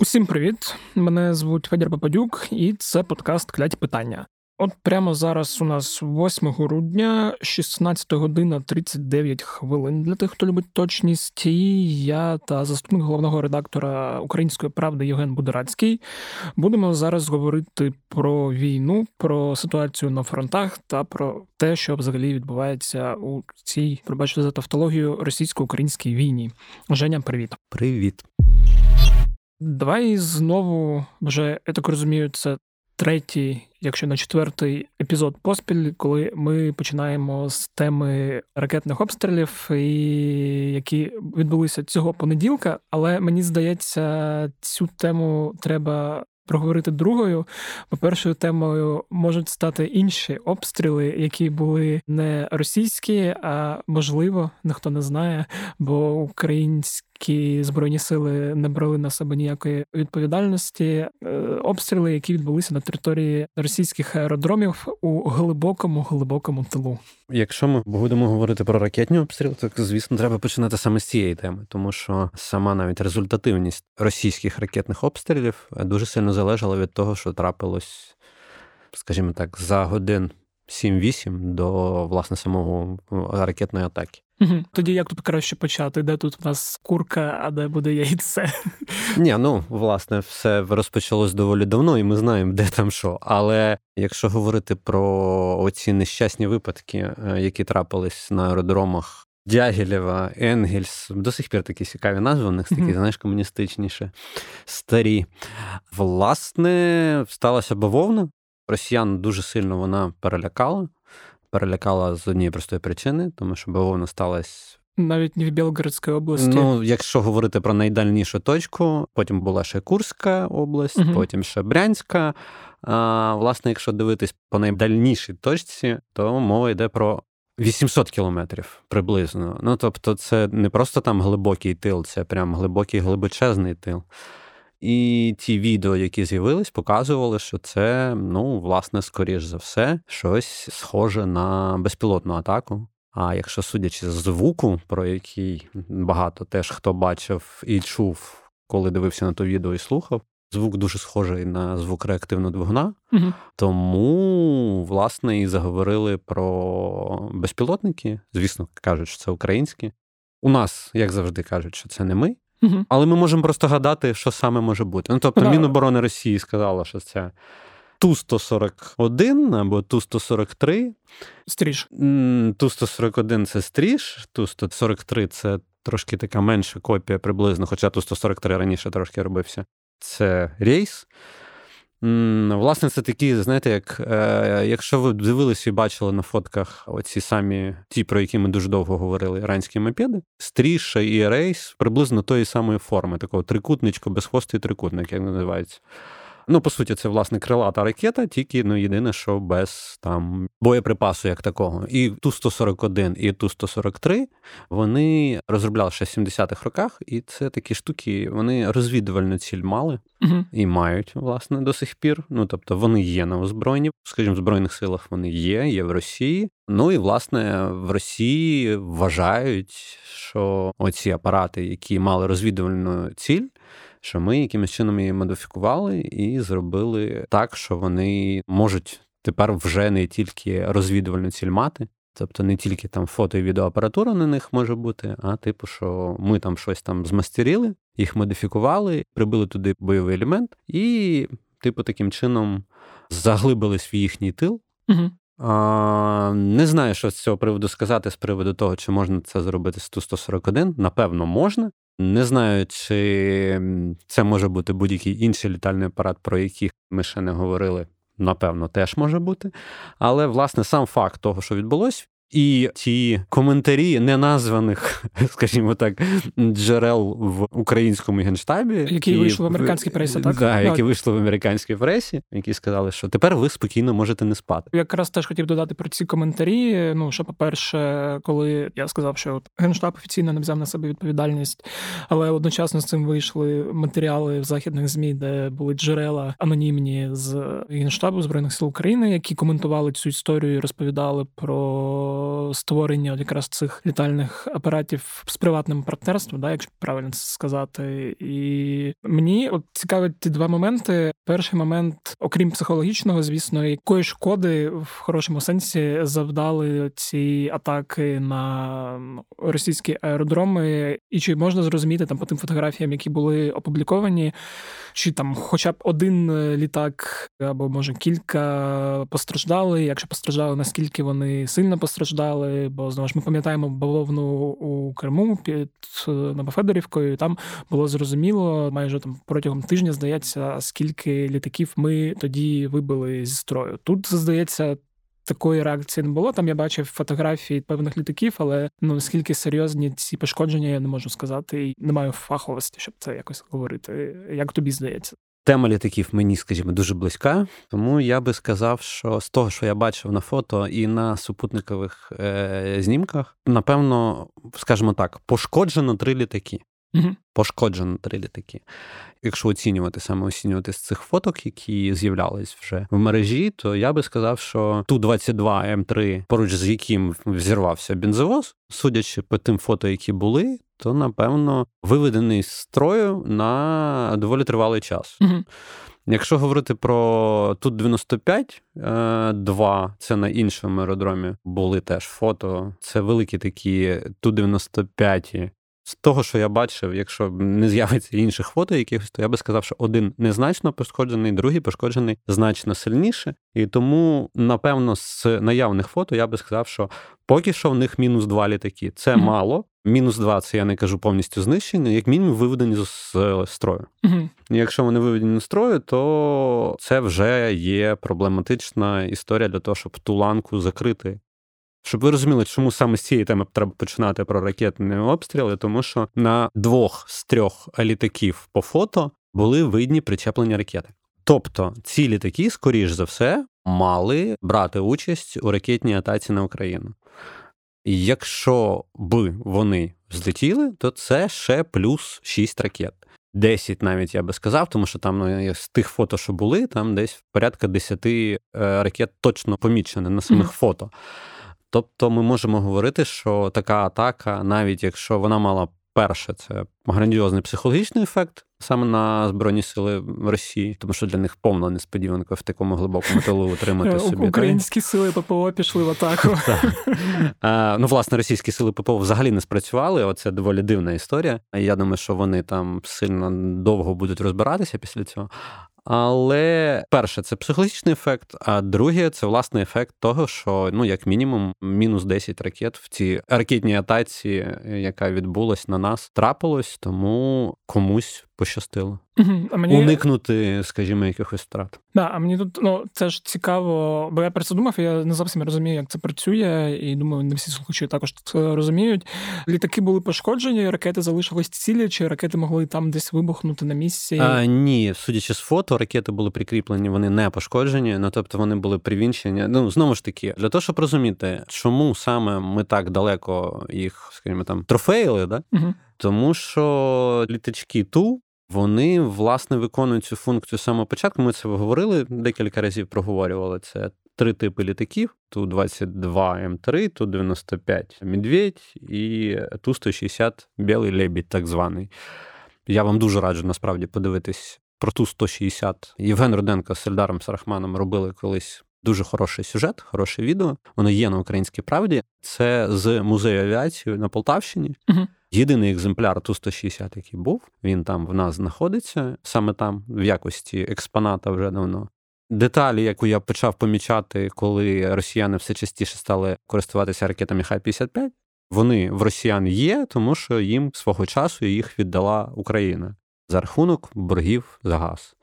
Усім привіт! Мене звуть Федір Попадюк, і це подкаст Кляті питання. От прямо зараз у нас 8 грудня, 16 година 39 хвилин. Для тих, хто любить точність, і я та заступник головного редактора Української правди Євген Будерацький будемо зараз говорити про війну, про ситуацію на фронтах та про те, що взагалі відбувається у цій, пробачте за тавтологію, російсько-українській війні. Женя, привіт. Привіт. Давай знову вже я так розумію, це третій, якщо не четвертий епізод поспіль, коли ми починаємо з теми ракетних обстрілів, і які відбулися цього понеділка. Але мені здається, цю тему треба. Проговорити другою, бо першою темою можуть стати інші обстріли, які були не російські, а можливо, ніхто не знає, бо українські які збройні сили не брали на себе ніякої відповідальності. Е, обстріли, які відбулися на території російських аеродромів у глибокому глибокому тилу. Якщо ми будемо говорити про ракетні обстріли, то звісно треба починати саме з цієї теми, тому що сама навіть результативність російських ракетних обстрілів дуже сильно залежала від того, що трапилось, скажімо так, за годин 7-8 до власне самого ракетної атаки. Угу. Тоді як тут краще почати? Де тут у нас курка, а де буде яйце? Ні, ну власне, все розпочалось доволі давно, і ми знаємо, де там що. Але якщо говорити про оці нещасні випадки, е, які трапились на аеродромах. Дягілєва, Енгельс, до сих пір такі цікаві назви, у них такі, mm-hmm. знаєш, комуністичніше, старі. Власне, сталася бавовна. Росіян дуже сильно вона перелякала перелякала з однієї простої причини, тому що бавовна сталася. Навіть не в Білгородській області. Ну, якщо говорити про найдальнішу точку, потім була ще Курська область, uh потім ще Брянська. А, Власне, якщо дивитись по найдальнішій точці, то мова йде про 800 кілометрів приблизно. Ну тобто, це не просто там глибокий тил, це прям глибокий глибочезний тил. І ті відео, які з'явились, показували, що це, ну, власне, скоріш за все, щось схоже на безпілотну атаку. А якщо судячи з звуку, про який багато теж хто бачив і чув, коли дивився на то відео і слухав, звук дуже схожий на звук реактивного двигуна. Угу. Тому, власне, і заговорили про безпілотники. Звісно, кажуть, що це українські. У нас, як завжди, кажуть, що це не ми. Угу. Але ми можемо просто гадати, що саме може бути. Ну, тобто, Міноборони Росії сказала, що це Ту-141 або Ту-143. Стріж. Ту-141 це стріж, Ту-143 це трошки така менша копія приблизно, хоча Ту-143 раніше трошки робився. Це рейс. Власне, це такі, знаєте, як е, якщо ви дивилися і бачили на фотках оці самі ті, про які ми дуже довго говорили, іранські мопеди, стріша і рейс приблизно тої самої форми, такого трикутничку, безхвостий трикутник, як називається. Ну, по суті, це власне крилата ракета, тільки ну єдине, що без там боєприпасу як такого. І Ту-141, і Ту-143 вони розробляли ще в 70-х роках, і це такі штуки, вони розвідувальну ціль мали угу. і мають, власне, до сих пір. Ну, тобто вони є на озброєнні, скажімо, в Збройних силах вони є, є в Росії. Ну і власне в Росії вважають, що оці апарати, які мали розвідувальну ціль що ми якимось чином її модифікували і зробили так, що вони можуть тепер вже не тільки розвідувальну ціль мати. Тобто не тільки там фото і відеоапаратура на них може бути, а типу, що ми там щось там змастеріли, їх модифікували, прибили туди бойовий елемент, і, типу, таким чином заглибились в їхній тил. Угу. А, Не знаю, що з цього приводу сказати з приводу того, чи можна це зробити з Ту-141. Напевно, можна. Не знаю, чи це може бути будь-який інший літальний апарат, про який ми ще не говорили. Напевно, теж може бути. Але, власне, сам факт того, що відбулось, і ті коментарі неназваних, скажімо так, джерел в українському генштабі, які і, вийшли в американській пресі, так? Да, які вийшли в американській пресі, які сказали, що тепер ви спокійно можете не спати. Якраз теж хотів додати про ці коментарі. Ну що, по-перше, коли я сказав, що генштаб офіційно не взяв на себе відповідальність, але одночасно з цим вийшли матеріали в західних змі, де були джерела анонімні з генштабу збройних сил України, які коментували цю історію і розповідали про створення якраз цих літальних апаратів з приватним партнерством, да, якщо правильно це сказати. І мені от цікавить ті два моменти. Перший момент, окрім психологічного, звісно, якої шкоди в хорошому сенсі завдали ці атаки на російські аеродроми, і чи можна зрозуміти там по тим фотографіям, які були опубліковані, чи там, хоча б один літак або може кілька постраждали. Якщо постраждали, наскільки вони сильно постраждали? Бо знову ж ми пам'ятаємо бавовну у Криму під Новофедорівкою. Там було зрозуміло майже там протягом тижня здається, скільки літаків ми тоді вибили зі строю. Тут здається. Такої реакції не було. Там я бачив фотографії певних літаків, але ну наскільки серйозні ці пошкодження, я не можу сказати, і не маю фаховості, щоб це якось говорити. Як тобі здається? Тема літаків мені, скажімо, дуже близька, тому я би сказав, що з того, що я бачив на фото і на супутникових е- знімках, напевно, скажімо так, пошкоджено три літаки. Угу. Пошкоджено три літаки. Якщо оцінювати саме оцінювати з цих фоток, які з'являлись вже в мережі, то я би сказав, що ту 22 М3, поруч з яким взірвався бензовоз, судячи по тим фото, які були, то напевно виведений з строю на доволі тривалий час. Угу. Якщо говорити про тут 95 2 це на іншому аеродромі були теж фото. Це великі такі ту 95 з того, що я бачив, якщо не з'явиться інших фото, якихось, то я би сказав, що один незначно пошкоджений, другий пошкоджений значно сильніше. І тому, напевно, з наявних фото я би сказав, що поки що в них мінус два літаки. Це mm-hmm. мало. Мінус два це я не кажу повністю знищені, як мінімум виведені з строю. Mm-hmm. Якщо вони виведені з строю, то це вже є проблематична історія для того, щоб ту ланку закрити. Щоб ви розуміли, чому саме з цієї теми треба починати про ракетні обстріли, тому що на двох з трьох літаків по фото були видні причеплення ракети. Тобто ці літаки, скоріш за все, мали брати участь у ракетній атаці на Україну. І якщо б вони злетіли, то це ще плюс 6 ракет. 10 навіть я би сказав, тому що там ну, з тих фото, що були, там десь порядка 10 е, ракет точно помічені на самих mm. фото. Тобто ми можемо говорити, що така атака, навіть якщо вона мала перше, це грандіозний психологічний ефект саме на Збройні Сили Росії, тому що для них повна несподіванка в такому глибокому тилу утримати собі. Українські сили ППО пішли в атаку. Ну, власне, російські сили ППО взагалі не спрацювали. Оце доволі дивна історія. Я думаю, що вони там сильно довго будуть розбиратися після цього. Але перше, це психологічний ефект, а друге, це власне ефект того, що ну, як мінімум, мінус 10 ракет в цій ракетній атаці, яка відбулась на нас, трапилось, тому комусь пощастило. А мені... Уникнути, скажімо, якихось втрат. Да, а мені тут ну це ж цікаво, бо я про це думав, я не зовсім розумію, як це працює, і думаю, не всі слухачі також це розуміють. Літаки були пошкоджені, ракети залишились цілі, чи ракети могли там десь вибухнути на місці? А, Ні, судячи з фото, ракети були прикріплені, вони не пошкоджені, ну тобто вони були привінчені. Ну знову ж таки, для того, щоб розуміти, чому саме ми так далеко їх, скажімо там, трофеїли, да? Угу. Тому що літачки ту вони власне виконують цю функцію з самого початку. Ми це говорили декілька разів проговорювали. Це три типи літаків: ту 22 М3, ту 95 Медведь і ту 160 Білий лебідь, так званий. Я вам дуже раджу насправді подивитись про ту 160. Євген Руденко з Сельдаром Сарахманом робили колись. Дуже хороший сюжет, хороше відео. Воно є на українській правді. Це з музею авіації на Полтавщині. Uh-huh. Єдиний екземпляр Ту-160, який був, він там в нас знаходиться, саме там, в якості експоната вже давно. Деталі, яку я почав помічати, коли росіяни все частіше стали користуватися ракетами Х-55, вони в росіян є, тому що їм свого часу їх віддала Україна за рахунок боргів за газ.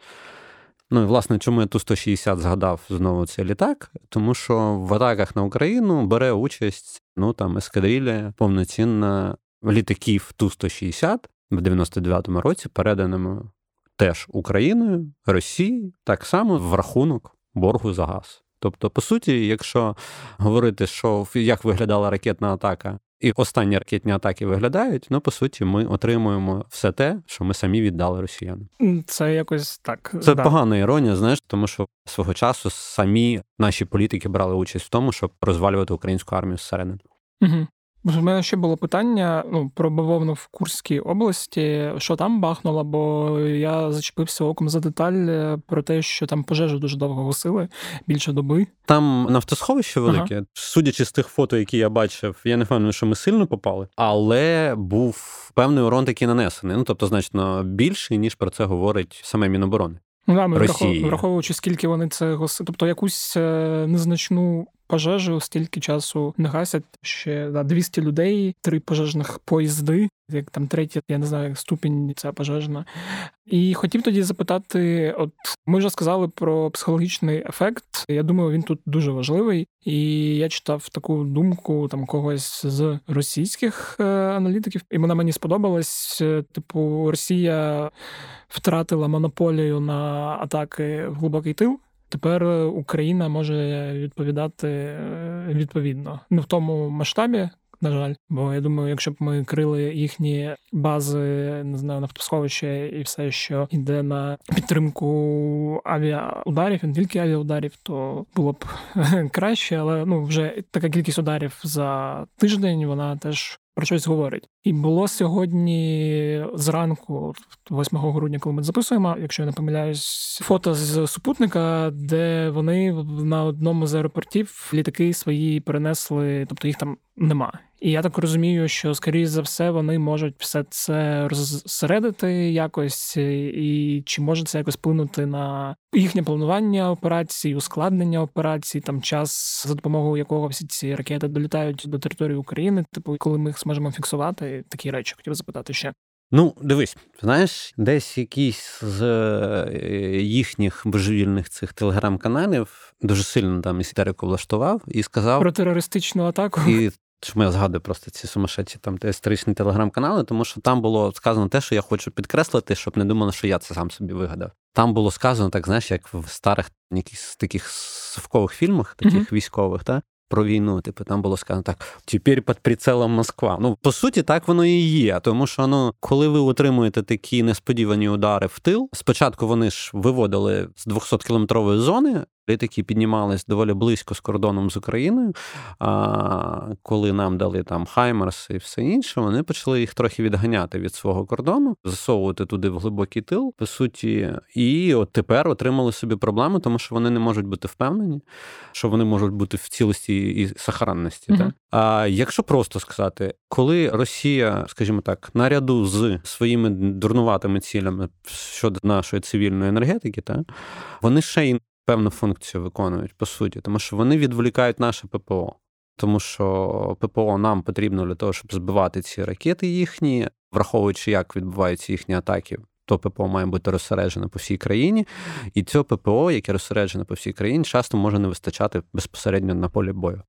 Ну і власне, чому я ту 160 згадав знову цей літак? Тому що в атаках на Україну бере участь ну там ескадрилля повноцінна літаків Ту-160 в 99-му році, переданими теж Україною, Росією, так само в рахунок боргу за газ. Тобто, по суті, якщо говорити, що як виглядала ракетна атака і останні ракетні атаки виглядають, ну по суті, ми отримуємо все те, що ми самі віддали росіянам. Це якось так. Це да. погана іронія, знаєш, тому що свого часу самі наші політики брали участь в тому, щоб розвалювати українську армію зсередини. Угу. У мене ще було питання ну, про бавовну в Курській області, що там бахнуло, бо я зачепився оком за деталь е, про те, що там пожежу дуже довго гасили, більше доби. Там нафтосховище велике. Ага. Судячи з тих фото, які я бачив, я не впевнений, що ми сильно попали, але був певний урон такий нанесений. Ну тобто, значно більший, ніж про це говорить саме Міноборони. Ну, да, ми Росії. враховуючи, скільки вони це тобто якусь е, незначну пожежу, стільки часу не гасять ще да, 200 людей, три пожежних поїзди, як там третя, я не знаю, ступінь ця пожежна. І хотів тоді запитати: от ми вже сказали про психологічний ефект. Я думаю, він тут дуже важливий. І я читав таку думку там когось з російських е, аналітиків, і вона мені сподобалась. Типу, Росія втратила монополію на атаки в глибокий тил. Тепер Україна може відповідати е, відповідно не в тому масштабі. На жаль, бо я думаю, якщо б ми крили їхні бази, не знаю, нафтосховище і все, що йде на підтримку авіаударів, і не тільки авіаударів, то було б краще, але ну вже така кількість ударів за тиждень вона теж про щось говорить. І було сьогодні зранку, 8 грудня, коли ми записуємо, якщо я не помиляюсь, фото з супутника, де вони на одному з аеропортів літаки свої перенесли, тобто їх там нема. І я так розумію, що скоріш за все вони можуть все це розсередити якось, і чи може це якось вплинути на їхнє планування операцій, ускладнення операцій, там час за допомогою якого всі ці ракети долітають до території України, типу, коли ми їх зможемо фіксувати, такі речі хотів запитати ще. Ну, дивись, знаєш, десь якийсь з е, їхніх божевільних цих телеграм-каналів дуже сильно там істерику влаштував і сказав про терористичну атаку. І Чому я згадую просто ці сумасшедші там історичні телеграм-канали, тому що там було сказано те, що я хочу підкреслити, щоб не думали, що я це сам собі вигадав. Там було сказано, так знаєш, як в старих якихось таких совкових фільмах, таких mm-hmm. військових, та про війну. Типу, там було сказано так: тепер під прицелом Москва. Ну, по суті, так воно і є. Тому що ну, коли ви отримуєте такі несподівані удари в тил, спочатку вони ж виводили з 200 кілометрової зони, Літаки піднімались доволі близько з кордоном з Україною. А коли нам дали там Хаймерс і все інше, вони почали їх трохи відганяти від свого кордону, засовувати туди в глибокий тил, по суті, і от тепер отримали собі проблеми, тому що вони не можуть бути впевнені, що вони можуть бути в цілості і сохранності. Mm-hmm. Так? А якщо просто сказати, коли Росія, скажімо так, наряду з своїми дурнуватими цілями щодо нашої цивільної енергетики, так, вони ще й певну функцію виконують, по суті, тому що вони відволікають наше ППО. Тому що ППО нам потрібно для того, щоб збивати ці ракети їхні, враховуючи, як відбуваються їхні атаки, то ППО має бути розсереджене по всій країні, і цього ППО, яке розсереджене по всій країні, часто може не вистачати безпосередньо на полі бою.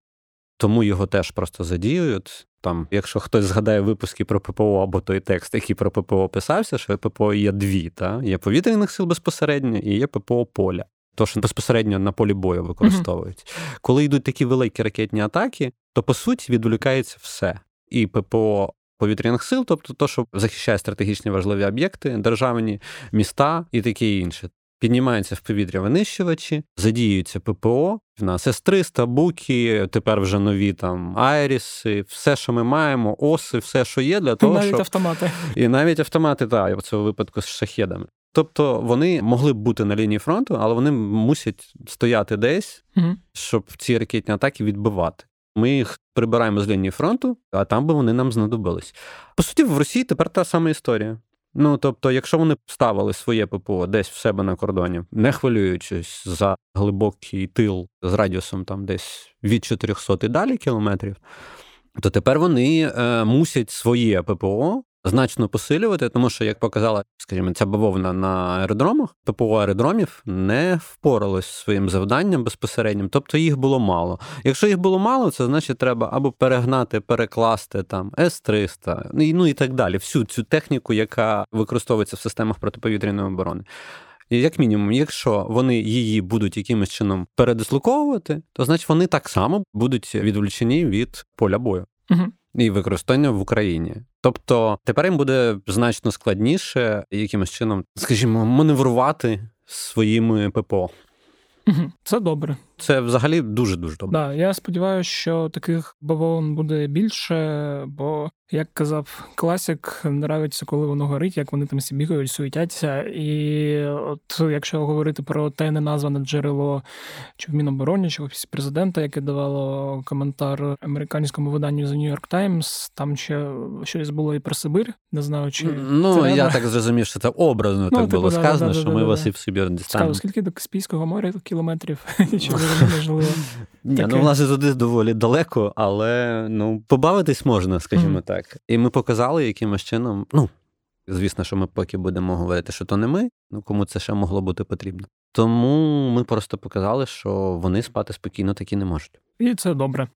Тому його теж просто задіюють. Там, якщо хтось згадає випуски про ППО або той текст, який про ППО писався, що ППО є дві: та? є повітряних сил безпосередньо і є ППО поля то що безпосередньо на полі бою використовують. Mm-hmm. Коли йдуть такі великі ракетні атаки, то по суті відволікається все. І ППО повітряних сил, тобто то, що захищає стратегічні важливі об'єкти, державні міста і таке інше. Піднімаються в повітря винищувачі, задіюються ППО. В нас С-300, Буки, тепер вже нові там Айріси, все, що ми маємо, оси, все, що є для того, навіть щоб... автомати. І навіть автомати, так, в цьому випадку з шахедами. Тобто вони могли б бути на лінії фронту, але вони мусять стояти десь, угу. щоб ці ракетні атаки відбивати. Ми їх прибираємо з лінії фронту, а там би вони нам знадобились. По суті, в Росії тепер та сама історія. Ну тобто, якщо вони ставили своє ППО десь в себе на кордоні, не хвилюючись за глибокий тил з радіусом там десь від 400 і далі кілометрів, то тепер вони е, мусять своє ППО значно посилювати, тому що, як показала, скажімо, ця бавовна на аеродромах, ППО аеродромів не впоралось своїм завданням безпосереднім, тобто їх було мало. Якщо їх було мало, це значить треба або перегнати, перекласти там С-300, ну і так далі. Всю цю техніку, яка використовується в системах протиповітряної оборони. Як мінімум, якщо вони її будуть якимось чином передислоковувати, то значить вони так само будуть відволічені від поля бою. Угу. І використання в Україні. Тобто тепер їм буде значно складніше якимось чином, скажімо, маневрувати своїми ППО. Це добре. Це взагалі дуже дуже добре. Да, Я сподіваюся, що таких бавовн буде більше, бо як казав класик, нравиться, коли воно горить, як вони там всі бігають, суетяться. І от якщо говорити про те неназване джерело чи в Мінобороні, чи в офісі президента, яке давало коментар американському виданню The New York Times, там ще щось було і про Сибир, не знаю, чи ну це я так зрозумів, що це образно ну, так типу, було да, сказано, да, що ми вас і в Сибір дістанемо. Скільки до Каспійського моря кілометрів? Можливо? Ні, ну власне туди доволі далеко, але ну побавитись можна, скажімо так так. І ми показали якимось чином. Ну, звісно, що ми поки будемо говорити, що то не ми, ну кому це ще могло бути потрібно. Тому ми просто показали, що вони спати спокійно таки не можуть. І це добре.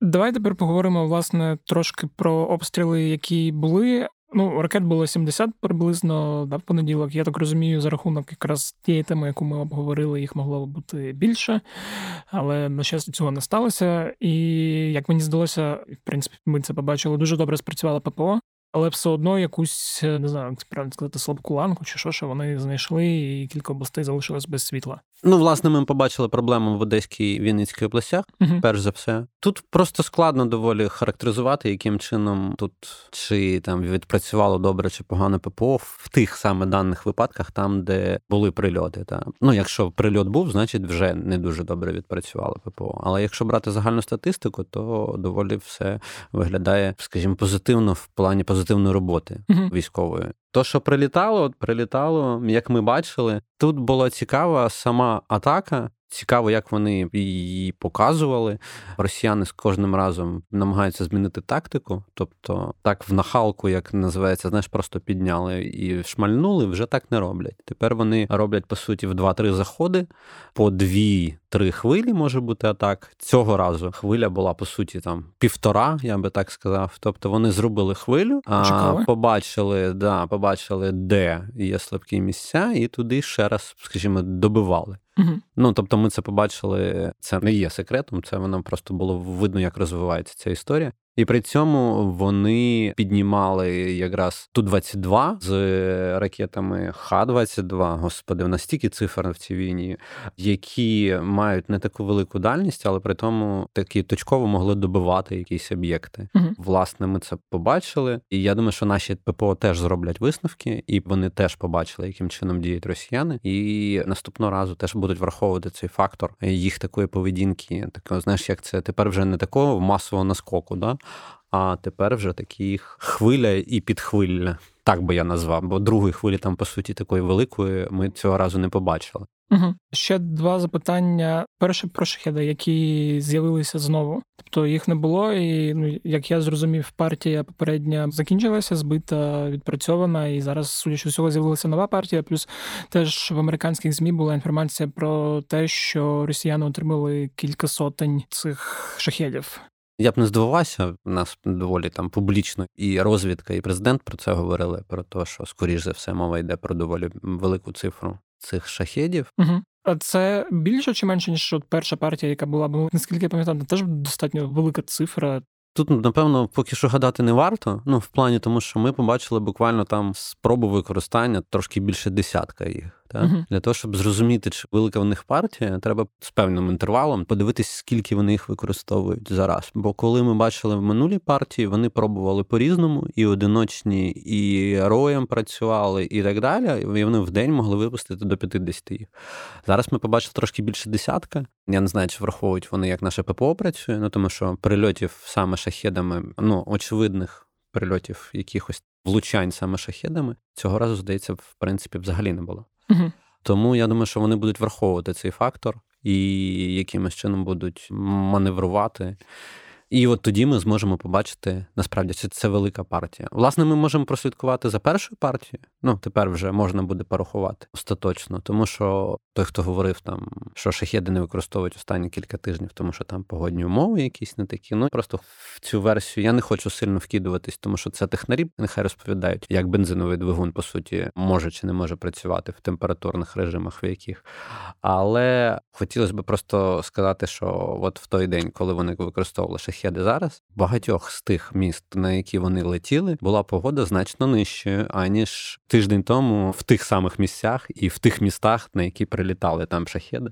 Давай тепер поговоримо власне трошки про обстріли, які були. Ну, ракет було 70 приблизно да, в понеділок. Я так розумію, за рахунок якраз тієї теми, яку ми обговорили, їх могло бути більше, але на щастя цього не сталося. І як мені здалося, в принципі, ми це побачили. Дуже добре спрацювала ППО але все одно якусь не знаю, як правильно сказати, слабку ланку чи що, що вони знайшли, і кілька областей залишилось без світла. Ну, власне, ми побачили проблему в Одеській Вінницькій областях. uh Перш за все, тут просто складно доволі характеризувати, яким чином тут чи там відпрацювало добре чи погано ППО в тих саме даних випадках, там де були прильоти. Та ну, якщо прильот був, значить вже не дуже добре відпрацювало ППО. Але якщо брати загальну статистику, то доволі все виглядає, скажімо, позитивно в плані позитивної роботи uh-huh. військової. То, що прилітало, прилітало, як ми бачили, тут була цікава сама атака. Цікаво, як вони її показували. Росіяни з кожним разом намагаються змінити тактику, тобто так в нахалку, як називається, знаєш, просто підняли і шмальнули, вже так не роблять. Тепер вони роблять по суті в 2-3 заходи, по дві-три хвилі може бути атак. Цього разу хвиля була по суті там півтора, я би так сказав. Тобто вони зробили хвилю, а побачили, да, побачили, де є слабкі місця, і туди ще раз, скажімо, добивали. Угу. Ну тобто, ми це побачили. Це не є секретом. Це воно просто було видно, як розвивається ця історія. І при цьому вони піднімали якраз ту 22 з ракетами Х-22, господи, в настільки цифр в цій війні, які мають не таку велику дальність, але при тому такі точково могли добивати якісь об'єкти. uh Власне, ми це побачили. І я думаю, що наші ППО теж зроблять висновки, і вони теж побачили, яким чином діють росіяни. І наступного разу теж будуть враховувати цей фактор їх такої поведінки. Такого, знаєш, як це тепер вже не такого масового наскоку. да? А тепер вже такі хвиля і підхвилля. Так би я назвав, бо другої хвилі там, по суті, такої великої ми цього разу не побачили. Угу. Ще два запитання. Перше про шахеди, які з'явилися знову. Тобто їх не було, і ну як я зрозумів, партія попередня закінчилася, збита, відпрацьована, і зараз, судячи всього, з'явилася нова партія. Плюс теж в американських змі була інформація про те, що росіяни отримали кілька сотень цих шахедів. Я б не здивувався, у нас доволі там публічно і розвідка, і президент про це говорили. Про те, що скоріш за все мова йде про доволі велику цифру цих шахедів. Угу. А це більше чи менше ніж от перша партія, яка була бо наскільки я пам'ятаю, теж достатньо велика цифра. Тут, напевно, поки що гадати не варто. Ну, в плані тому, що ми побачили буквально там спробу використання трошки більше десятка їх. Так? Uh-huh. Для того, щоб зрозуміти, чи велика в них партія, треба з певним інтервалом подивитись, скільки вони їх використовують зараз. Бо коли ми бачили в минулій партії, вони пробували по-різному, і одиночні, і роєм працювали, і так далі. І вони в день могли випустити до 50 їх. Зараз ми побачили трошки більше десятка. Я не знаю, чи враховують вони, як наше ППО працює, ну тому що прильотів саме шахедами, ну очевидних прильотів якихось влучань саме шахедами, цього разу здається, в принципі, взагалі не було. Тому я думаю, що вони будуть враховувати цей фактор і якимось чином будуть маневрувати. І от тоді ми зможемо побачити насправді чи це велика партія. Власне, ми можемо прослідкувати за першою партією. Ну тепер вже можна буде порахувати остаточно, тому що той, хто говорив там, що шахеди не використовують останні кілька тижнів, тому що там погодні умови якісь не такі. Ну просто в цю версію я не хочу сильно вкидуватись, тому що це технарі нехай розповідають, як бензиновий двигун по суті може чи не може працювати в температурних режимах, в яких. Але хотілося б просто сказати, що от в той день, коли вони використовували шахеди, шахеди зараз. Багатьох з тих міст, на які вони летіли, була погода значно нижчою, аніж тиждень тому в тих самих місцях і в тих містах, на які прилітали там шахеди.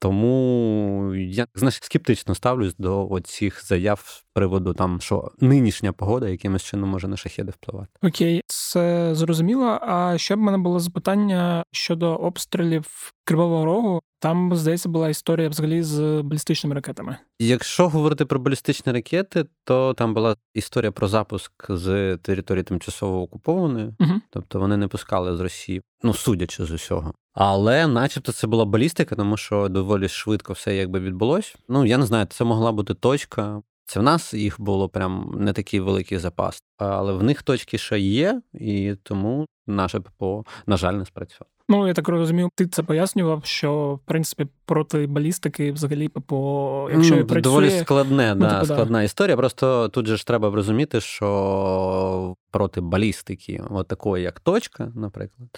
Тому я знаєш, скептично ставлюсь до цих заяв з приводу там, що нинішня погода якимось чином може на шахеди впливати. Окей, це зрозуміло. А ще б мене було запитання щодо обстрілів Кривого Рогу. Там, здається, була історія взагалі з балістичними ракетами. Якщо говорити про балістичні ракети, то там була історія про запуск з території тимчасово окупованої, угу. тобто вони не пускали з Росії, ну судячи з усього. Але, начебто, це була балістика, тому що доволі швидко все якби відбулось. Ну я не знаю, це могла бути точка. Це в нас їх було прям не такий великий запас, але в них точки ще є, і тому наше ППО, на жаль, не спрацювало. Ну, я так розумію, ти це пояснював, що в принципі проти балістики взагалі ППО, якщо ну, і працює... доволі складне, ну, да, типу, складна да. історія. Просто тут же ж треба розуміти, що проти балістики, от такої, як точка, наприклад.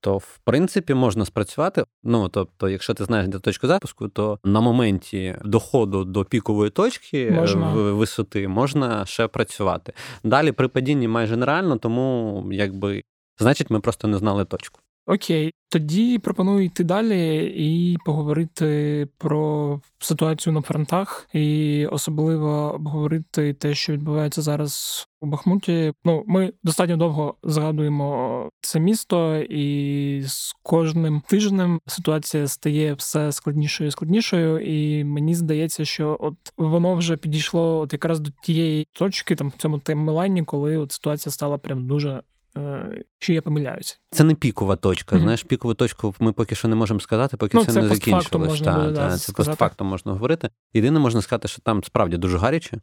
То, в принципі, можна спрацювати. Ну тобто, якщо ти знаєш де точку запуску, то на моменті доходу до пікової точки можна. висоти можна ще працювати. Далі при падінні майже нереально, тому якби значить, ми просто не знали точку. Окей, тоді пропоную йти далі і поговорити про ситуацію на фронтах, і особливо обговорити те, що відбувається зараз у Бахмуті. Ну, ми достатньо довго згадуємо це місто, і з кожним тижнем ситуація стає все складнішою і складнішою. І мені здається, що от воно вже підійшло от якраз до тієї точки, там в цьому таймлайні, коли от ситуація стала прям дуже чи я помиляюся? Це не пікова точка. Mm-hmm. Знаєш, пікову точку ми поки що не можемо сказати, поки ну, це, це не закінчилось. Та, буде, та, да, це постфактом можна говорити. Єдине, можна сказати, що там справді дуже гаряче,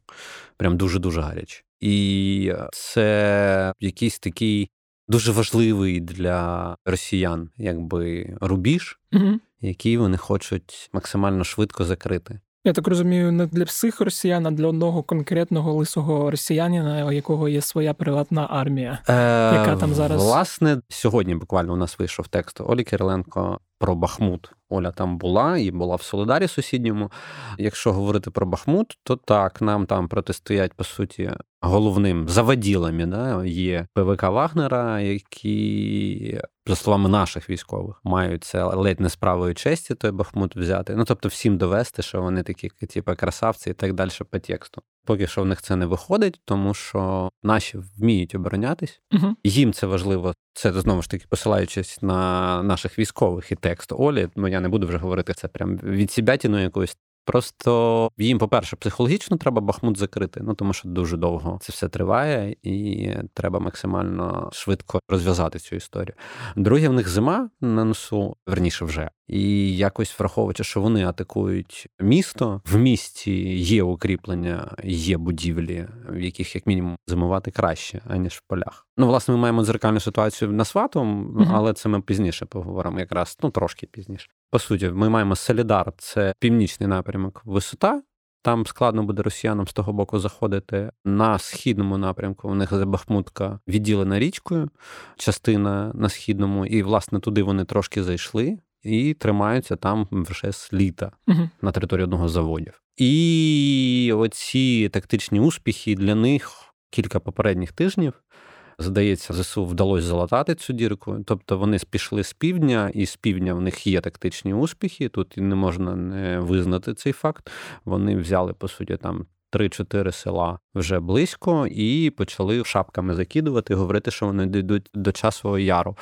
прям дуже-дуже гаряче. І це якийсь такий дуже важливий для росіян, якби рубіж, mm-hmm. який вони хочуть максимально швидко закрити. Я так розумію, не для всіх росіян, а для одного конкретного лисого росіянина, у якого є своя приватна армія, е, яка там зараз власне сьогодні. Буквально у нас вийшов текст Олі Кириленко про Бахмут. Оля там була і була в Солидарі сусідньому. Якщо говорити про Бахмут, то так нам там протистоять по суті головним заводілами. Да, є ПВК Вагнера, які за словами наших військових мають це ледь не справою честі той Бахмут взяти. Ну тобто всім довести, що вони такі, типу, красавці, і так далі по тексту. Поки що в них це не виходить, тому що наші вміють оборонятись. Угу. Їм це важливо. Це знову ж таки посилаючись на наших військових і текст Олі. Ну я не буду вже говорити це прям від сібятіну якоїсь. Просто їм, по-перше, психологічно треба Бахмут закрити, ну тому що дуже довго це все триває, і треба максимально швидко розв'язати цю історію. Друге, в них зима на носу, верніше вже. І якось враховуючи, що вони атакують місто, в місті є укріплення, є будівлі, в яких як мінімум зимувати краще, аніж в полях. Ну, власне, ми маємо дзеркальну ситуацію на сватом, але це ми пізніше поговоримо, якраз ну трошки пізніше. По суті, ми маємо Солідар, це північний напрямок, висота. Там складно буде росіянам з того боку заходити на східному напрямку. У них Бахмутка відділена річкою, частина на східному, і власне туди вони трошки зайшли і тримаються там вже з літа uh-huh. на території одного з заводів. І оці тактичні успіхи для них кілька попередніх тижнів. Здається, ЗСУ вдалося залатати цю дірку. Тобто вони спішли з півдня, і з півдня в них є тактичні успіхи. Тут не можна не визнати цей факт. Вони взяли, по суті, там 3-4 села вже близько, і почали шапками закидувати, говорити, що вони дійдуть до часового яру.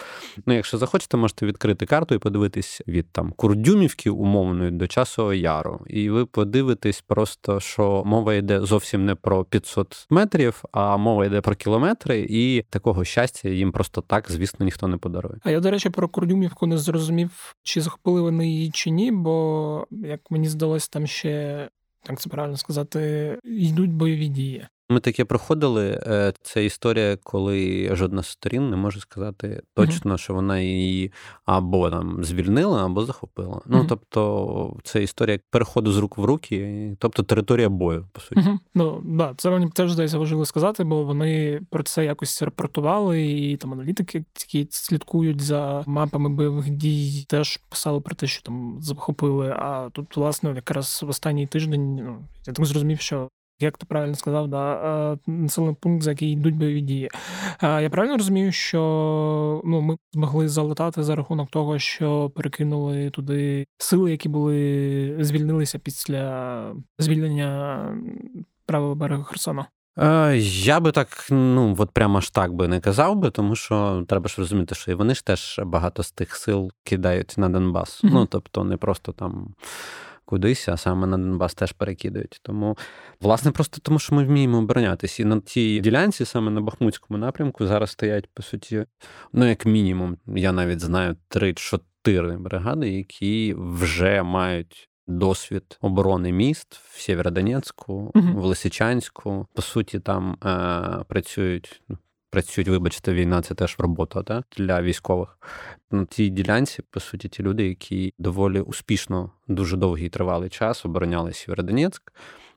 Ну, якщо захочете, можете відкрити карту і подивитись від там Курдюмівки умовної до часового яру. І ви подивитесь просто, що мова йде зовсім не про 500 метрів, а мова йде про кілометри, і такого щастя їм просто так, звісно, ніхто не подарує. А я, до речі, про Курдюмівку не зрозумів, чи захопили вони її чи ні, бо як мені здалось, там ще як це правильно сказати, йдуть бойові дії. Ми таке проходили. Е, це історія, коли жодна з сторін не може сказати точно, mm-hmm. що вона її або там звільнила, або захопила. Mm-hmm. Ну тобто, це історія переходу з рук в руки, тобто територія бою, по суті. Mm-hmm. Ну да, це мені теж здається важливо сказати, бо вони про це якось рапортували, і там аналітики, які слідкують за мапами бойових дій, теж писали про те, що там захопили. А тут, власне, якраз в останній тиждень, ну я так зрозумів, що як ти правильно сказав, да, населений пункт, за який йдуть бойові дії. Я правильно розумію, що ну, ми змогли залетати за рахунок того, що перекинули туди сили, які були звільнилися після звільнення правого берега Херсона? Я би так, ну от прямо аж так би не казав би, тому що треба ж розуміти, що і вони ж теж багато з тих сил кидають на Донбас. Mm-hmm. Ну тобто не просто там кудись, а саме на Донбас теж перекидають. Тому, власне, просто тому, що ми вміємо оборонятися. І на тій ділянці, саме на Бахмутському напрямку, зараз стоять, по суті, ну, як мінімум, я навіть знаю, три-чотири бригади, які вже мають. Досвід оборони міст в Сєвєродонецьку, uh-huh. в Лисичанську. По суті, там е, працюють ну, працюють, вибачте, війна це теж робота да? для військових. На цій ділянці, по суті, ті люди, які доволі успішно, дуже довгий тривалий час обороняли Сєвєродонецьк,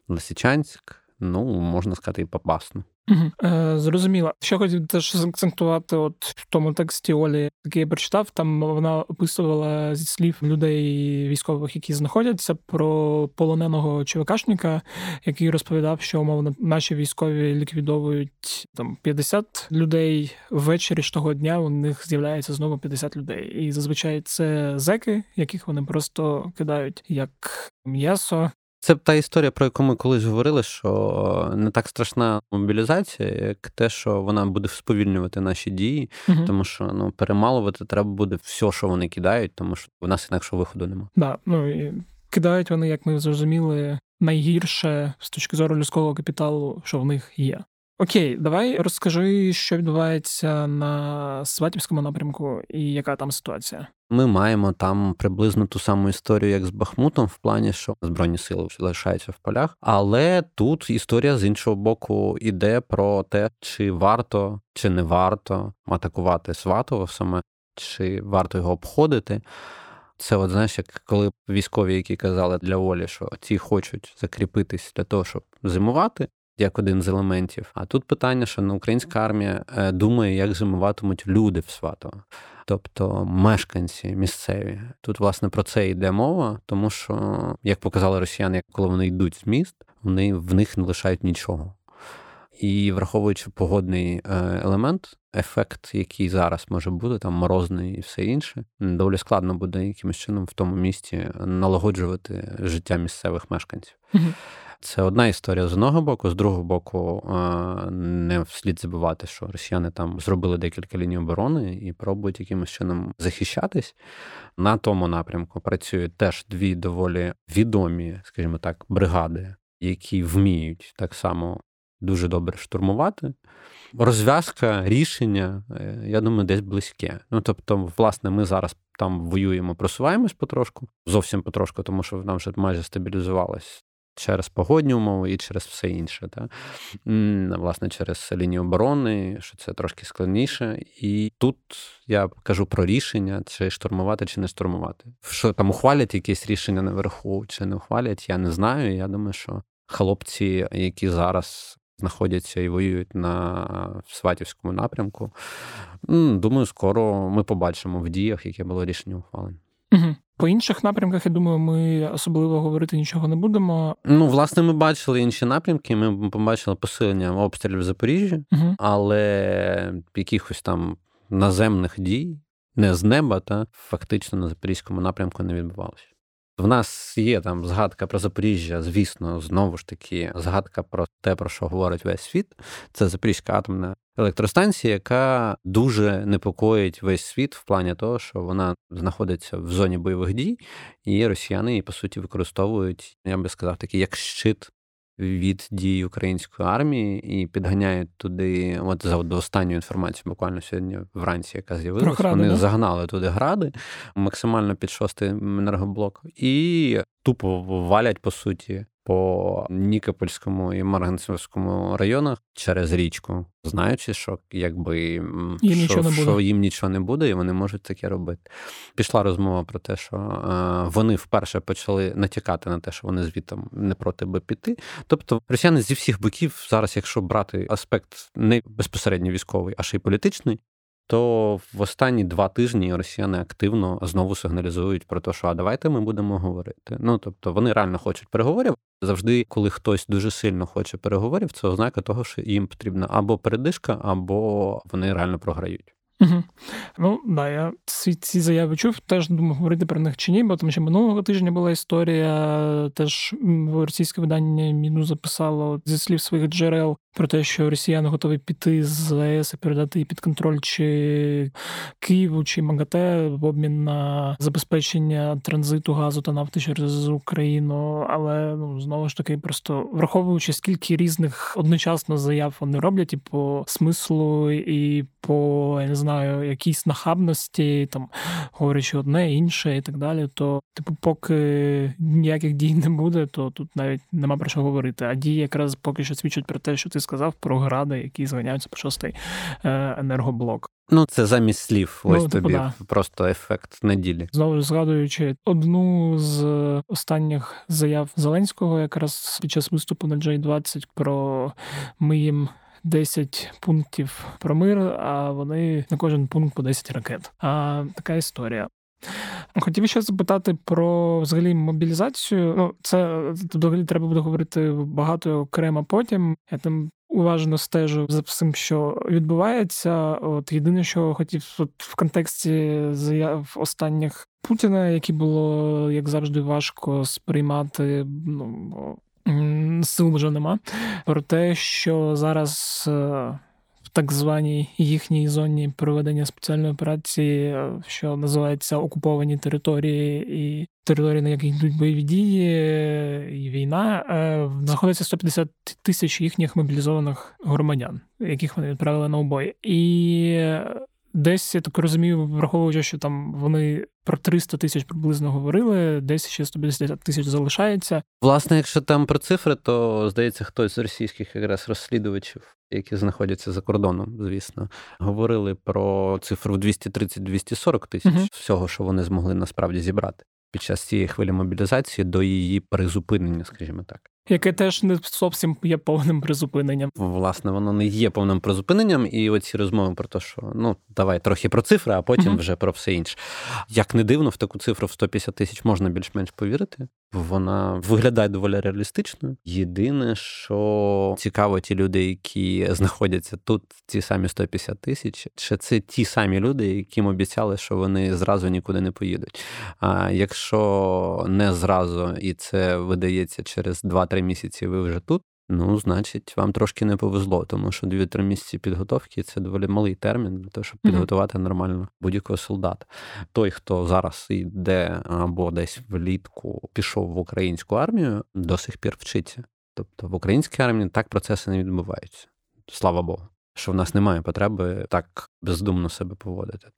Лисичанськ, ну можна сказати, і попасно. Угу. Е, Зрозуміло. Що хотів теж заакцентувати, от в тому тексті Олі, який я прочитав, там вона описувала зі слів людей військових, які знаходяться, про полоненого ЧВКшника, який розповідав, що умовно наші військові ліквідовують там 50 людей ввечері ж того дня. У них з'являється знову 50 людей. І зазвичай це зеки, яких вони просто кидають як м'ясо. Це та історія, про яку ми колись говорили, що не так страшна мобілізація, як те, що вона буде сповільнювати наші дії, угу. тому що ну перемалувати треба буде все, що вони кидають, тому що в нас інакшого виходу немає. Да, ну і кидають вони, як ми зрозуміли, найгірше з точки зору людського капіталу, що в них є. Окей, давай розкажи, що відбувається на Сватівському напрямку і яка там ситуація. Ми маємо там приблизно ту саму історію, як з Бахмутом, в плані, що збройні сили залишаються в полях. Але тут історія з іншого боку іде про те, чи варто чи не варто атакувати Сватово саме, чи варто його обходити. Це, от знаєш, як коли військові, які казали для Олі, що ці хочуть закріпитись для того, щоб зимувати, як один з елементів. А тут питання, що на українська армія е, думає, як зимуватимуть люди в Сватово. Тобто мешканці місцеві. Тут, власне, про це йде мова, тому що, як показали росіяни, коли вони йдуть з міст, вони в них не лишають нічого. І враховуючи погодний е, елемент, ефект, який зараз може бути, там морозний і все інше, доволі складно буде якимось чином в тому місті налагоджувати життя місцевих мешканців. Це одна історія з одного боку, з другого боку, не слід забувати, що росіяни там зробили декілька ліній оборони і пробують якимось чином захищатись. На тому напрямку працюють теж дві доволі відомі, скажімо так, бригади, які вміють так само дуже добре штурмувати. Розв'язка, рішення, е, я думаю, десь близьке. Ну тобто, власне, ми зараз там воюємо, просуваємось потрошку, зовсім потрошку, тому що нам вже майже стабілізувалось через погодні умови і через все інше. Та? Власне, через лінію оборони, що це трошки складніше. І тут я кажу про рішення, чи штурмувати, чи не штурмувати. Що там ухвалять якісь рішення наверху, чи не ухвалять, я не знаю. Я думаю, що хлопці, які зараз. Знаходяться і воюють на Сватівському напрямку. Думаю, скоро ми побачимо в діях, яке було рішення ухвалення. Угу. По інших напрямках, я думаю, ми особливо говорити нічого не будемо. Ну, власне, ми бачили інші напрямки. Ми побачили посилення обстрілів в Запоріжжі, угу. але якихось там наземних дій, не з неба, та фактично на запорізькому напрямку не відбувалося. В нас є там згадка про Запоріжжя, звісно, знову ж таки, згадка про те, про що говорить весь світ. Це Запорізька атомна електростанція, яка дуже непокоїть весь світ в плані того, що вона знаходиться в зоні бойових дій, і росіяни її, по суті, використовують, я би сказав, такий як щит від дій української армії і підганяють туди, от за останню інформацію, буквально сьогодні вранці, яка з'явилася, вони да? загнали туди гради максимально під шостий енергоблок, і тупо валять по суті по Нікопольському і Марганцевському районах через річку, знаючи, що якби їм що, нічого що їм нічого не буде, і вони можуть таке робити. Пішла розмова про те, що е, вони вперше почали натякати на те, що вони звідти не проти би піти. Тобто росіяни зі всіх боків зараз, якщо брати аспект не безпосередньо військовий, а ще й політичний. То в останні два тижні росіяни активно знову сигналізують про те, що а давайте ми будемо говорити. Ну тобто вони реально хочуть переговорів. Завжди, коли хтось дуже сильно хоче переговорів, це ознака того, що їм потрібна або передишка, або вони реально програють. Угу. Ну, да, я ці ці заяви чув, теж думав говорити про них чи ні, бо тому що минулого тижня була історія, теж російське видання Міну записало зі слів своїх джерел про те, що росіяни готові піти з АЕС і передати її під контроль чи Києву чи МАГАТЕ в обмін на забезпечення транзиту газу та нафти через Україну. Але ну знову ж таки, просто враховуючи скільки різних одночасно заяв вони роблять і по смислу, і по я не знаю, якійсь нахабності, там говорячи одне, інше і так далі, то типу, поки ніяких дій не буде, то тут навіть нема про що говорити. А дії якраз поки що свідчать про те, що ти сказав про гради, які зганяються по шостий е, енергоблок. Ну, це замість слів. Ось ну, типу, тобі да. просто ефект неділі. Знову згадуючи одну з останніх заяв Зеленського, якраз під час виступу на J20 про ми їм 10 пунктів про мир, а вони на кожен пункт по 10 ракет. А така історія. Хотів ще запитати про взагалі мобілізацію. Ну, це взагалі треба буде говорити багато окремо потім. Я там уважно стежу за всім, що відбувається. От єдине, що хотів от в контексті заяв останніх Путіна, які було як завжди важко сприймати. Ну сил вже нема. Про те, що зараз е, в так званій їхній зоні проведення спеціальної операції, е, що називається окуповані території і території, на яких йдуть бойові дії і війна, е, знаходиться 150 тисяч їхніх мобілізованих громадян, яких вони відправили на обої. І Десь я так розумію, враховуючи, що там вони про 300 тисяч приблизно говорили, десь ще 150 тисяч залишається. Власне, якщо там про цифри, то здається, хтось з російських якраз розслідувачів, які знаходяться за кордоном, звісно, говорили про цифру в 230-240 тисяч угу. всього, що вони змогли насправді зібрати під час цієї хвилі мобілізації до її призупинення, скажімо так. Яке теж не зовсім є повним призупиненням. Власне, воно не є повним призупиненням, і оці розмови про те, що ну давай трохи про цифри, а потім uh-huh. вже про все інше. Як не дивно, в таку цифру в 150 тисяч можна більш-менш повірити. Вона виглядає доволі реалістичною. Єдине, що цікаво, ті люди, які знаходяться тут, ці самі 150 тисяч, чи це ті самі люди, яким обіцяли, що вони зразу нікуди не поїдуть. А якщо не зразу, і це видається через 2-3 місяці, ви вже тут. Ну, значить, вам трошки не повезло, тому що 2-3 місяці підготовки це доволі малий термін для того, щоб підготувати нормально будь-якого солдата. Той, хто зараз йде або десь влітку пішов в українську армію, до сих пір вчиться. Тобто в українській армії так процеси не відбуваються. Слава Богу що в нас немає потреби так бездумно себе поводити.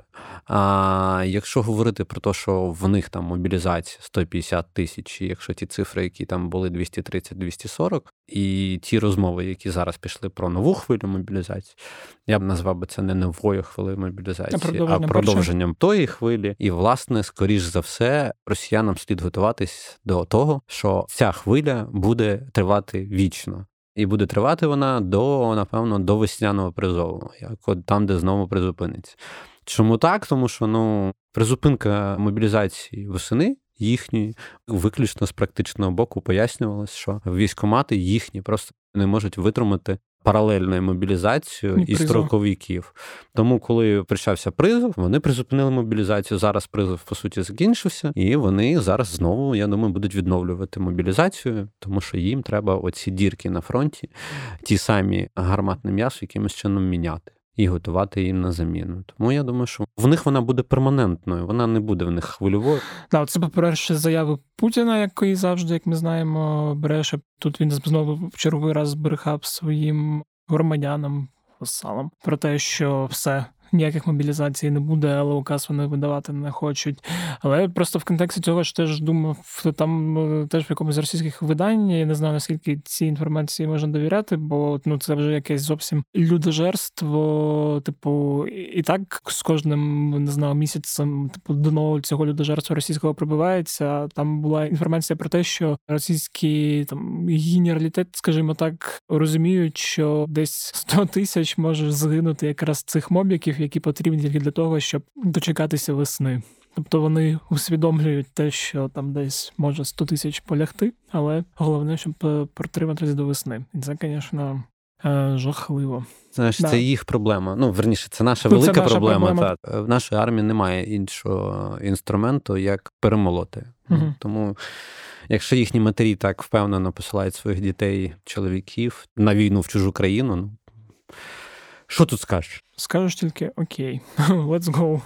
А якщо говорити про те, що в них там мобілізація 150 тисяч, і якщо ті цифри, які там були 230-240, і ті розмови, які зараз пішли про нову хвилю мобілізації, я б назвав би це не новою хвилею мобілізації, а, а продовженням тої хвилі. І, власне, скоріш за все, росіянам слід готуватись до того, що ця хвиля буде тривати вічно. І буде тривати вона до, напевно, до весняного призову, як там, де знову призупиниться. Чому так? Тому що ну, призупинка мобілізації восени їхньої виключно з практичного боку пояснювалось, що військомати їхні просто не можуть витримати паралельною мобілізацією і, і строковиків. Тому, коли почався призов, вони призупинили мобілізацію. Зараз призов по суті закінчився, і вони зараз знову, я думаю, будуть відновлювати мобілізацію, тому що їм треба оці дірки на фронті, ті самі гарматне м'ясо, якимось чином міняти і готувати їм на заміну. Тому я думаю, що в них вона буде перманентною, вона не буде в них хвильовою. Да, це, по-перше, заяви Путіна, який завжди, як ми знаємо, бреше. Тут він знову в черговий раз збрехав своїм громадянам, васалам про те, що все ніяких мобілізацій не буде, але указ вони видавати не хочуть. Але просто в контексті цього ж теж думав, там е, теж в якомусь російських видань, я не знаю, наскільки цій інформації можна довіряти, бо ну це вже якесь зовсім людожерство. Типу, і так з кожним не знаю місяцем, типу, дно цього людожерства російського прибувається. Там була інформація про те, що російський там генералітет, скажімо так, розуміють, що десь 100 тисяч може згинути якраз цих мобіків які потрібні тільки для того, щоб дочекатися весни. Тобто вони усвідомлюють те, що там десь може 100 тисяч полягти, але головне, щоб е, протриматися до весни. І це, звісно, е, жахливо. Знаєш, Да. це їх проблема. Ну, верніше, це наша Ну, це велика наша проблема. проблема. Так. В нашій армії немає іншого інструменту, як перемолоти. Мгм. Тому, якщо їхні матері так впевнено посилають своїх дітей, чоловіків на війну в чужу країну, ну що тут скажеш? Скажеш тільки окей, let's go.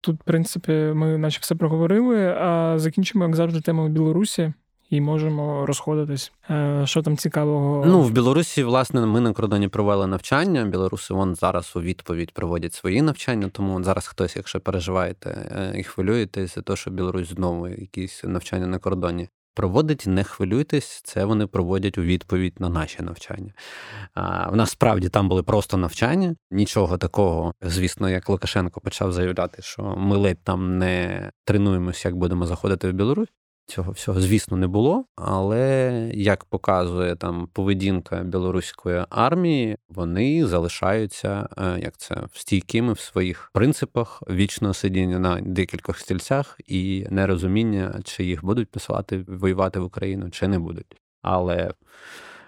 Тут, в принципі, ми наче все проговорили, а закінчимо, як завжди, темою Білорусі. І можемо розходитись. Е, Що там цікавого? Ну, в Білорусі, власне, ми на кордоні провели навчання. Білоруси вон зараз у відповідь проводять свої навчання. Тому зараз хтось, якщо переживаєте е, і хвилюєтесь за те, що Білорусь знову якісь навчання на кордоні проводить, не хвилюйтесь, це вони проводять у відповідь на наші навчання. А, в нас справді там були просто навчання, нічого такого, звісно, як Лукашенко почав заявляти, що ми ледь там не тренуємося, як будемо заходити в Білорусь. Цього всього, звісно, не було, але як показує там поведінка білоруської армії, вони залишаються е, як це стійкими в своїх принципах вічного сидіння на декількох стільцях і нерозуміння, чи їх будуть посилати воювати в Україну, чи не будуть. Але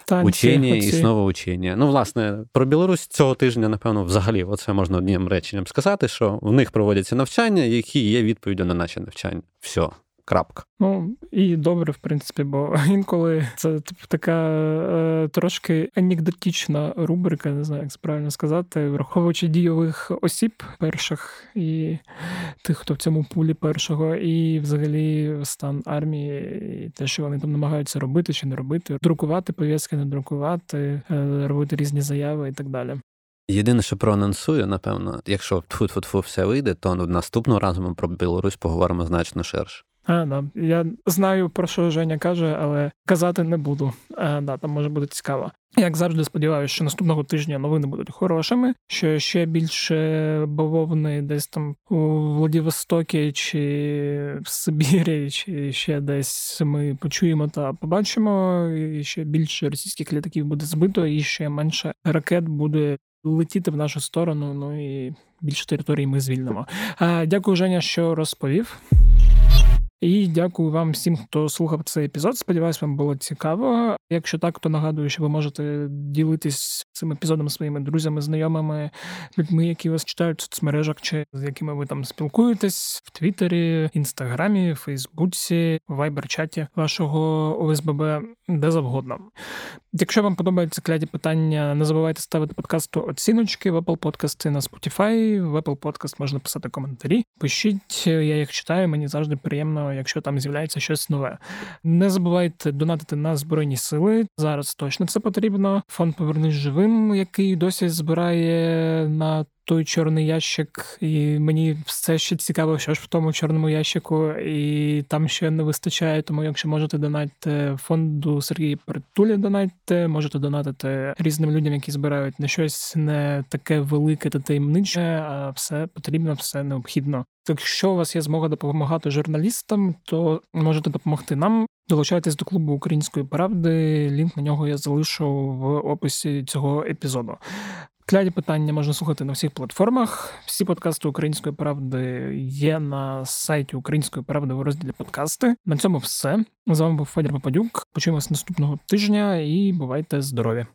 Танці, учення і знову учення. Ну, власне, про Білорусь цього тижня, напевно, взагалі, оце можна одним реченням сказати, що в них проводяться навчання, які є відповіддю на наші навчання. Все, крапка. Ну і добре, в принципі, бо інколи це типу, така е, трошки анекдотична рубрика, не знаю, як це правильно сказати, враховуючи дійових осіб перших і тих, хто в цьому пулі першого, і взагалі стан армії, і те, що вони там намагаються робити чи не робити, друкувати пов'язки, не друкувати, е, робити різні заяви і так далі. Єдине, що проанонсую, напевно, якщо тфу-тфу-тфу все вийде, то наступного разу ми про Білорусь поговоримо значно ширше. А, да. Я знаю, про що Женя каже, але казати не буду. А, да, там може бути цікаво. Як завжди, сподіваюся, що наступного тижня новини будуть хорошими, що ще більше бавовни десь там у Владивостокі чи в Сибірі, чи ще десь ми почуємо та побачимо. І ще більше російських літаків буде збито, і ще менше ракет буде летіти в нашу сторону. Ну і більше територій ми звільнимо. Дякую, Женя, що розповів. І дякую вам всім, хто слухав цей епізод. Сподіваюсь, вам було цікаво. Якщо так, то нагадую, що ви можете ділитись цим епізодом своїми друзями, знайомими, людьми, які вас читають в соцмережах, чи з якими ви там спілкуєтесь в Твіттері, Інстаграмі, Фейсбуці, Вайбер-чаті вашого ОСББ, де завгодно. Якщо вам подобаються кляді питання, не забувайте ставити подкасту оціночки в Apple Podcast на Spotify. В Apple Podcast можна писати коментарі. Пишіть, я їх читаю. Мені завжди приємно, якщо там з'являється щось нове. Не забувайте донатити на збройні сили. Зараз точно це потрібно. Фонд Повернись живим, який досі збирає на. Той чорний ящик, і мені все ще цікаво, що ж в тому чорному ящику, і там ще не вистачає. Тому, якщо можете донатити фонду Сергія Притулі, донатьте, можете донатити різним людям, які збирають на щось не таке велике та таємниче, а все потрібно, все необхідно. Якщо у вас є змога допомагати журналістам, то можете допомогти нам. Долучайтесь до клубу української правди. Лінк на нього я залишу в описі цього епізоду. Кляді питання можна слухати на всіх платформах. Всі подкасти Української правди є на сайті Української правди у розділі подкасти. На цьому все. З вами був Федір Попадюк. Почуємося наступного тижня і бувайте здорові!